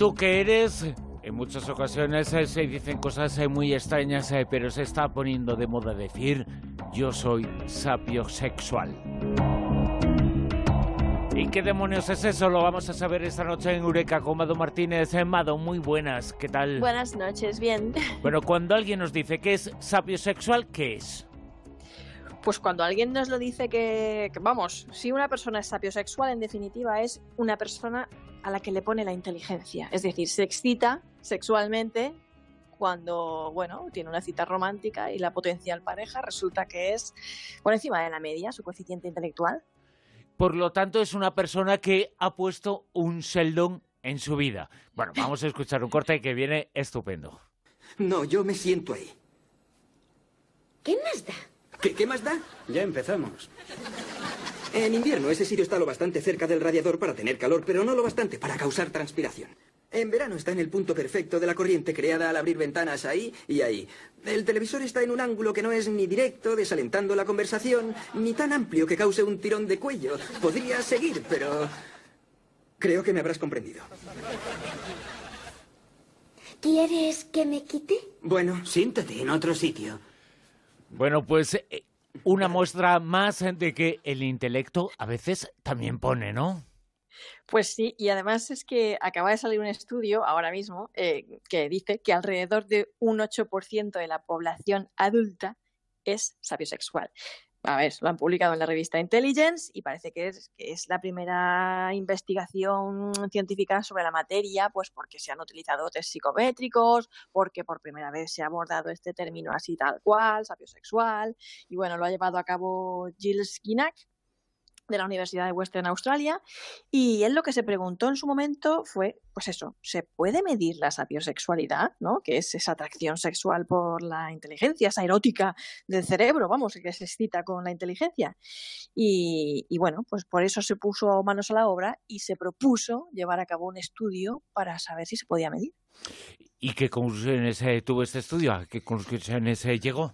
tú qué eres? En muchas ocasiones eh, se dicen cosas eh, muy extrañas, eh, pero se está poniendo de moda decir yo soy sapiosexual. ¿Y qué demonios es eso? Lo vamos a saber esta noche en Eureka con Mado Martínez. Mado, muy buenas, ¿qué tal? Buenas noches, bien. Bueno, cuando alguien nos dice que es sapiosexual, ¿qué es? Pues cuando alguien nos lo dice que, que, vamos, si una persona es sapiosexual, en definitiva es una persona a la que le pone la inteligencia. Es decir, se excita sexualmente cuando, bueno, tiene una cita romántica y la potencial pareja resulta que es por encima de la media, su coeficiente intelectual. Por lo tanto, es una persona que ha puesto un seldón en su vida. Bueno, vamos a escuchar un corte que viene estupendo. No, yo me siento ahí. ¿Qué más da? ¿Qué, qué más da? Ya empezamos. En invierno ese sitio está lo bastante cerca del radiador para tener calor, pero no lo bastante para causar transpiración. En verano está en el punto perfecto de la corriente creada al abrir ventanas ahí y ahí. El televisor está en un ángulo que no es ni directo, desalentando la conversación, ni tan amplio que cause un tirón de cuello. Podría seguir, pero... Creo que me habrás comprendido. ¿Quieres que me quite? Bueno, siéntate en otro sitio. Bueno, pues eh, una muestra más de que el intelecto a veces también pone, ¿no? Pues sí, y además es que acaba de salir un estudio ahora mismo eh, que dice que alrededor de un 8% de la población adulta es sapiosexual. A ver, lo han publicado en la revista Intelligence y parece que es, la primera investigación científica sobre la materia, pues porque se han utilizado test psicométricos, porque por primera vez se ha abordado este término así tal cual, sapiosexual, y bueno, lo ha llevado a cabo Jill Skinak, de la Universidad de Western Australia y él lo que se preguntó en su momento fue, pues eso, ¿se puede medir la sapiosexualidad, ¿no? que es esa atracción sexual por la inteligencia, esa erótica del cerebro, vamos, que se excita con la inteligencia? Y, y bueno, pues por eso se puso manos a la obra y se propuso llevar a cabo un estudio para saber si se podía medir. ¿Y qué conclusiones eh, tuvo este estudio? ¿A qué conclusiones eh, llegó?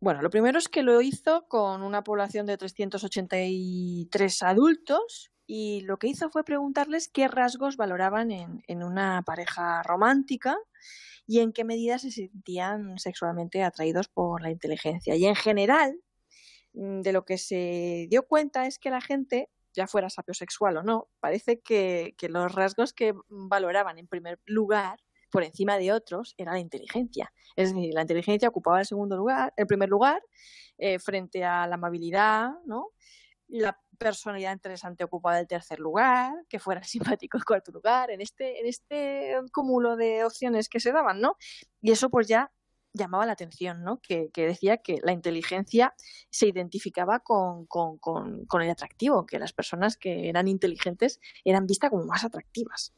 Bueno, lo primero es que lo hizo con una población de 383 adultos y lo que hizo fue preguntarles qué rasgos valoraban en, una pareja romántica y en qué medida se sentían sexualmente atraídos por la inteligencia. Y en general, de lo que se dio cuenta es que la gente, ya fuera sapiosexual o no, parece que los rasgos que valoraban en primer lugar por encima de otros era la inteligencia. Es decir, la inteligencia ocupaba el segundo lugar, el primer lugar, eh, frente a la amabilidad, ¿no? La personalidad interesante ocupaba el tercer lugar, que fuera simpático el cuarto lugar, en este, en este cúmulo de opciones que se daban, ¿no? Y eso pues ya llamaba la atención, ¿no? Que, que decía que la inteligencia se identificaba con, con, con, con el atractivo, que las personas que eran inteligentes eran vistas como más atractivas.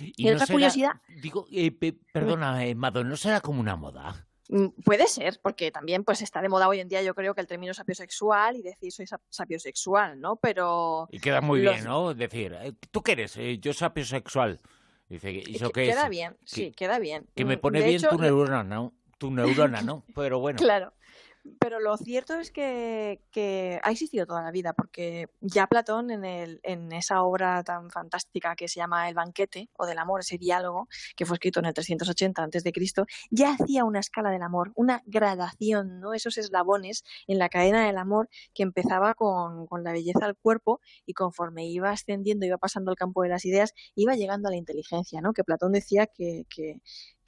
Y, y no otra será, curiosidad. Digo, eh, pe, perdona, eh, Mado, ¿no será como una moda? Mm, Puede ser, porque también pues está de moda hoy en día, yo creo que el término sapiosexual y decir soy sapiosexual, ¿no? Pero... Y queda muy los... bien, ¿no? Decir, eh, ¿tú qué eres? yo sapiosexual. Dice, ¿eso qué queda es? bien, sí, queda bien. Que me pone de bien hecho, tu neurona, ¿no? Tu neurona, ¿no? Pero bueno. Claro. Pero lo cierto es que, ha existido toda la vida, porque ya Platón en, el, en esa obra tan fantástica que se llama El banquete o del amor, ese diálogo que fue escrito en el 380 antes de Cristo, ya hacía una escala del amor, una gradación, ¿no? Esos eslabones en la cadena del amor que empezaba con, con la belleza del cuerpo y conforme iba ascendiendo, iba pasando al campo de las ideas, iba llegando a la inteligencia, ¿no? Que Platón decía que, que,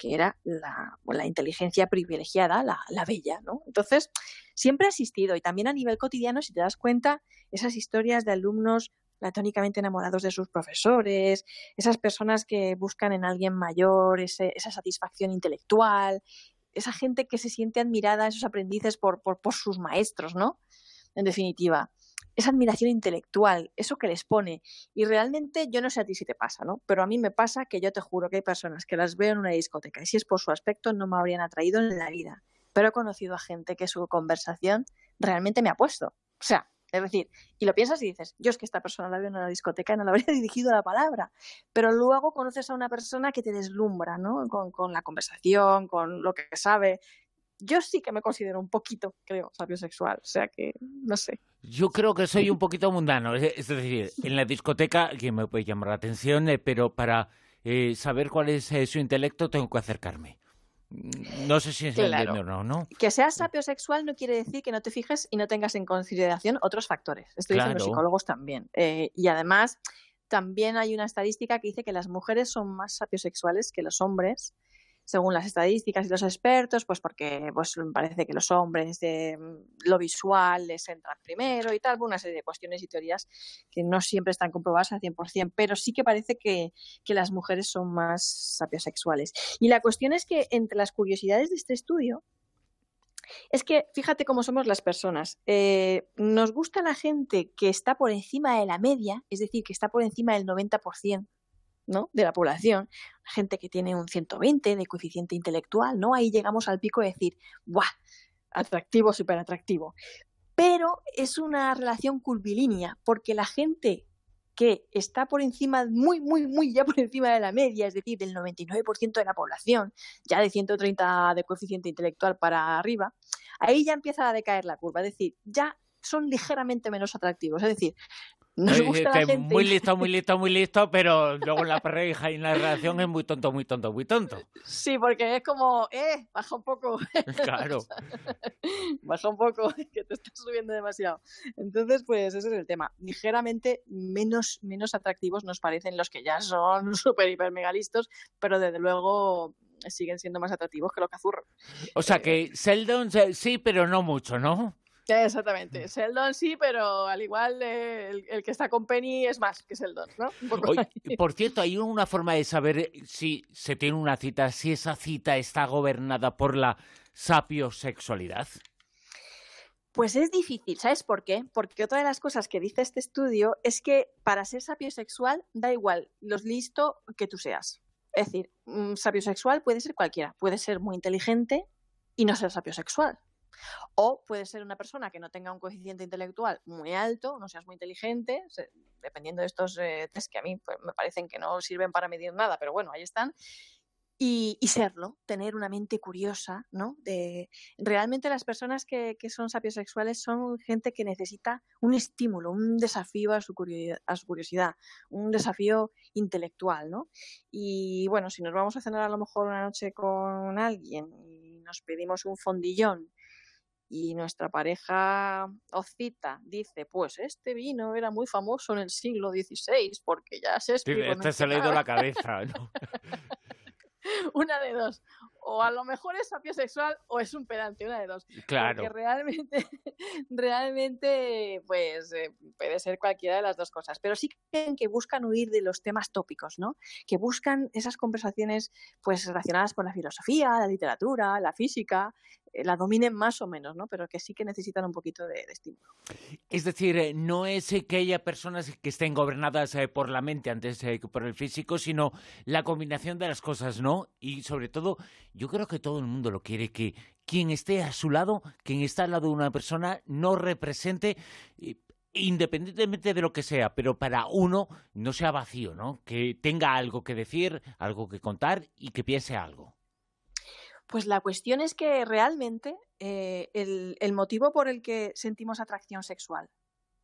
que era la, la inteligencia privilegiada, la, la, bella, ¿no? Entonces, siempre ha existido y también a nivel cotidiano, si te das cuenta, esas historias de alumnos platónicamente enamorados de sus profesores, esas personas que buscan en alguien mayor ese, esa satisfacción intelectual, esa gente que se siente admirada, esos aprendices por, por, por sus maestros, ¿no? En definitiva esa admiración intelectual, eso que les pone. Y realmente yo no sé a ti si te pasa, ¿no? Pero a mí me pasa que yo te juro que hay personas que las veo en una discoteca y si es por su aspecto no me habrían atraído en la vida. Pero he conocido a gente que su conversación realmente me ha puesto. O sea, es decir, y lo piensas y dices, yo es que esta persona la veo en una discoteca y no le habría dirigido la palabra. Pero luego conoces a una persona que te deslumbra, ¿no? Con, con la conversación, con lo que sabe, yo sí que me considero un poquito, creo, sapiosexual. O sea que, no sé. Yo creo que soy un poquito mundano. Es decir, en la discoteca, que me puede llamar la atención, eh, pero para eh, saber cuál es eh, su intelecto, tengo que acercarme. Mm, no sé si es claro. o no, ¿no? Que seas sapiosexual no quiere decir que no te fijes y no tengas en consideración otros factores. Esto dicen los psicólogos también. Y además, también hay una estadística que dice que las mujeres son más sapiosexuales que los hombres según las estadísticas y los expertos, pues porque pues parece que los hombres de mm, lo visual les entran primero y tal, una serie de cuestiones y teorías que no siempre están comprobadas al 100%, pero sí que parece que, que las mujeres son más sapiosexuales. Y la cuestión es que entre las curiosidades de este estudio, es que fíjate cómo somos las personas. Eh, nos gusta la gente que está por encima de la media, es decir, que está por encima del 90%, de la población, gente que tiene un 120 de coeficiente intelectual, ¿no? Ahí llegamos al pico de decir, ¡guau! Atractivo, súper atractivo. Pero es una relación curvilínea, porque la gente que está por encima, muy, muy, muy ya por encima de la media, es decir, del 99% de la población, ya de 130 de coeficiente intelectual para arriba, ahí ya empieza a decaer la curva, es decir, ya son ligeramente menos atractivos. Es decir, muy listo, muy listo, muy listo, pero luego en la pareja y en la relación es muy tonto, muy tonto, muy tonto. Sí, porque es como, eh, baja un poco. Claro. baja un poco, que te estás subiendo demasiado. Entonces, pues ese es el tema. Ligeramente menos, menos atractivos nos parecen los que ya son súper, hiper, mega listos, pero desde luego siguen siendo más atractivos que los cazurros. O sea que Seldon sí, pero no mucho, ¿no? Exactamente. Seldon sí, pero al igual eh, el, que está con Penny es más que Seldon, ¿no? por cierto, ¿hay una forma de saber si se tiene una cita, si esa cita está gobernada por la sapiosexualidad? Pues es difícil, ¿sabes por qué? Porque otra de las cosas que dice este estudio es que para ser sapiosexual da igual los listo que tú seas. Es decir, un sapiosexual puede ser cualquiera, puede ser muy inteligente y no ser sapiosexual. O puede ser una persona que no tenga un coeficiente intelectual muy alto, no seas muy inteligente, dependiendo de estos eh, test que a mí pues, me parecen que no sirven para medir nada, pero bueno, ahí están. Y, serlo, tener una mente curiosa, ¿no? De, realmente las personas que, que, son sapiosexuales son gente que necesita un estímulo, un desafío a su, curiosidad, a su curiosidad, un desafío intelectual, ¿no? Y bueno, si nos vamos a cenar a lo mejor una noche con alguien y nos pedimos un fondillón y nuestra pareja Ocita dice, pues este vino era muy famoso en el siglo XVI porque ya se Sí, este se le ha ido la cabeza, ¿no? una de dos. O a lo mejor es sexual o es un pedante, una de dos. Claro. Porque realmente, realmente, pues eh, puede ser cualquiera de las dos cosas. Pero sí que, que buscan huir de los temas tópicos, ¿no? Que buscan esas conversaciones, pues relacionadas con la filosofía, la literatura, la física, la dominen más o menos, ¿no? Pero que sí que necesitan un poquito de, estímulo. Es decir, eh, no es que haya personas que estén gobernadas eh, por la mente antes que por el físico, sino la combinación de las cosas, ¿no? Y sobre todo, yo creo que todo el mundo lo quiere, que quien esté a su lado, quien está al lado de una persona, no represente independientemente de lo que sea, pero para uno no sea vacío, ¿no? Que tenga algo que decir, algo que contar y que piense algo. Pues la cuestión es que realmente eh, el, motivo por el que sentimos atracción sexual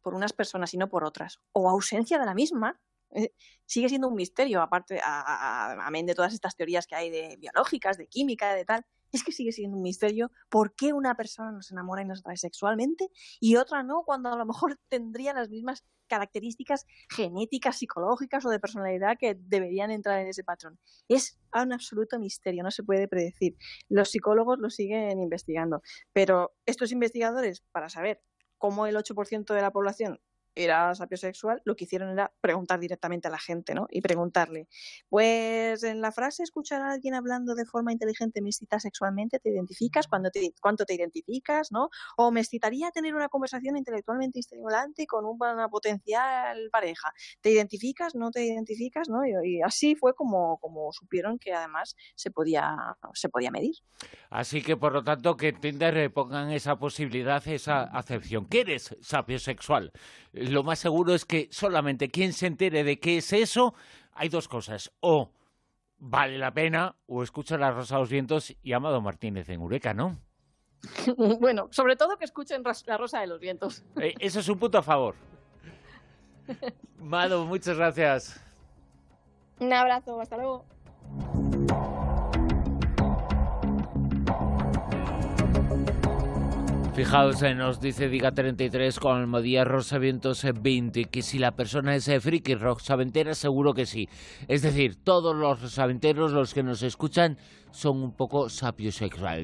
por unas personas y no por otras, o ausencia de la misma, eh, sigue siendo un misterio, aparte, amén de todas estas teorías que hay de biológicas, de química, de tal, es que sigue siendo un misterio por qué una persona nos enamora y nos atrae sexualmente y otra no, cuando a lo mejor tendría las mismas características genéticas, psicológicas o de personalidad que deberían entrar en ese patrón. Es un absoluto misterio, no se puede predecir. Los psicólogos lo siguen investigando, pero estos investigadores, para saber cómo el 8% de la población era sapiosexual, lo que hicieron era preguntar directamente a la gente, ¿no? Y preguntarle, pues en la frase escuchar a alguien hablando de forma inteligente me excita sexualmente, ¿te identificas? ¿Cuándo te, ¿Cuánto te identificas? ¿No? O me excitaría tener una conversación intelectualmente estimulante con una potencial pareja. ¿Te identificas? ¿No te identificas? ¿No? Y, así fue como, como supieron que además se podía, se podía medir. Así que, por lo tanto, que Tinder pongan esa posibilidad, esa acepción. ¿Qué eres sapiosexual? Lo más seguro es que solamente quien se entere de qué es eso, hay dos cosas. O vale la pena, o escucha La Rosa de los Vientos y Amado Martínez en Eureka, ¿no? bueno, sobre todo que escuchen La Rosa de los Vientos. Eh, eso es un punto a favor. Mado, muchas gracias. Un abrazo, hasta luego. Fijaos, eh, nos dice Diga 33 con Almodía Rosavientos 20 que si la persona es eh, friki rosaventera, seguro que sí. Es decir, todos los rosaventeros, los que nos escuchan, son un poco sapiosexuales.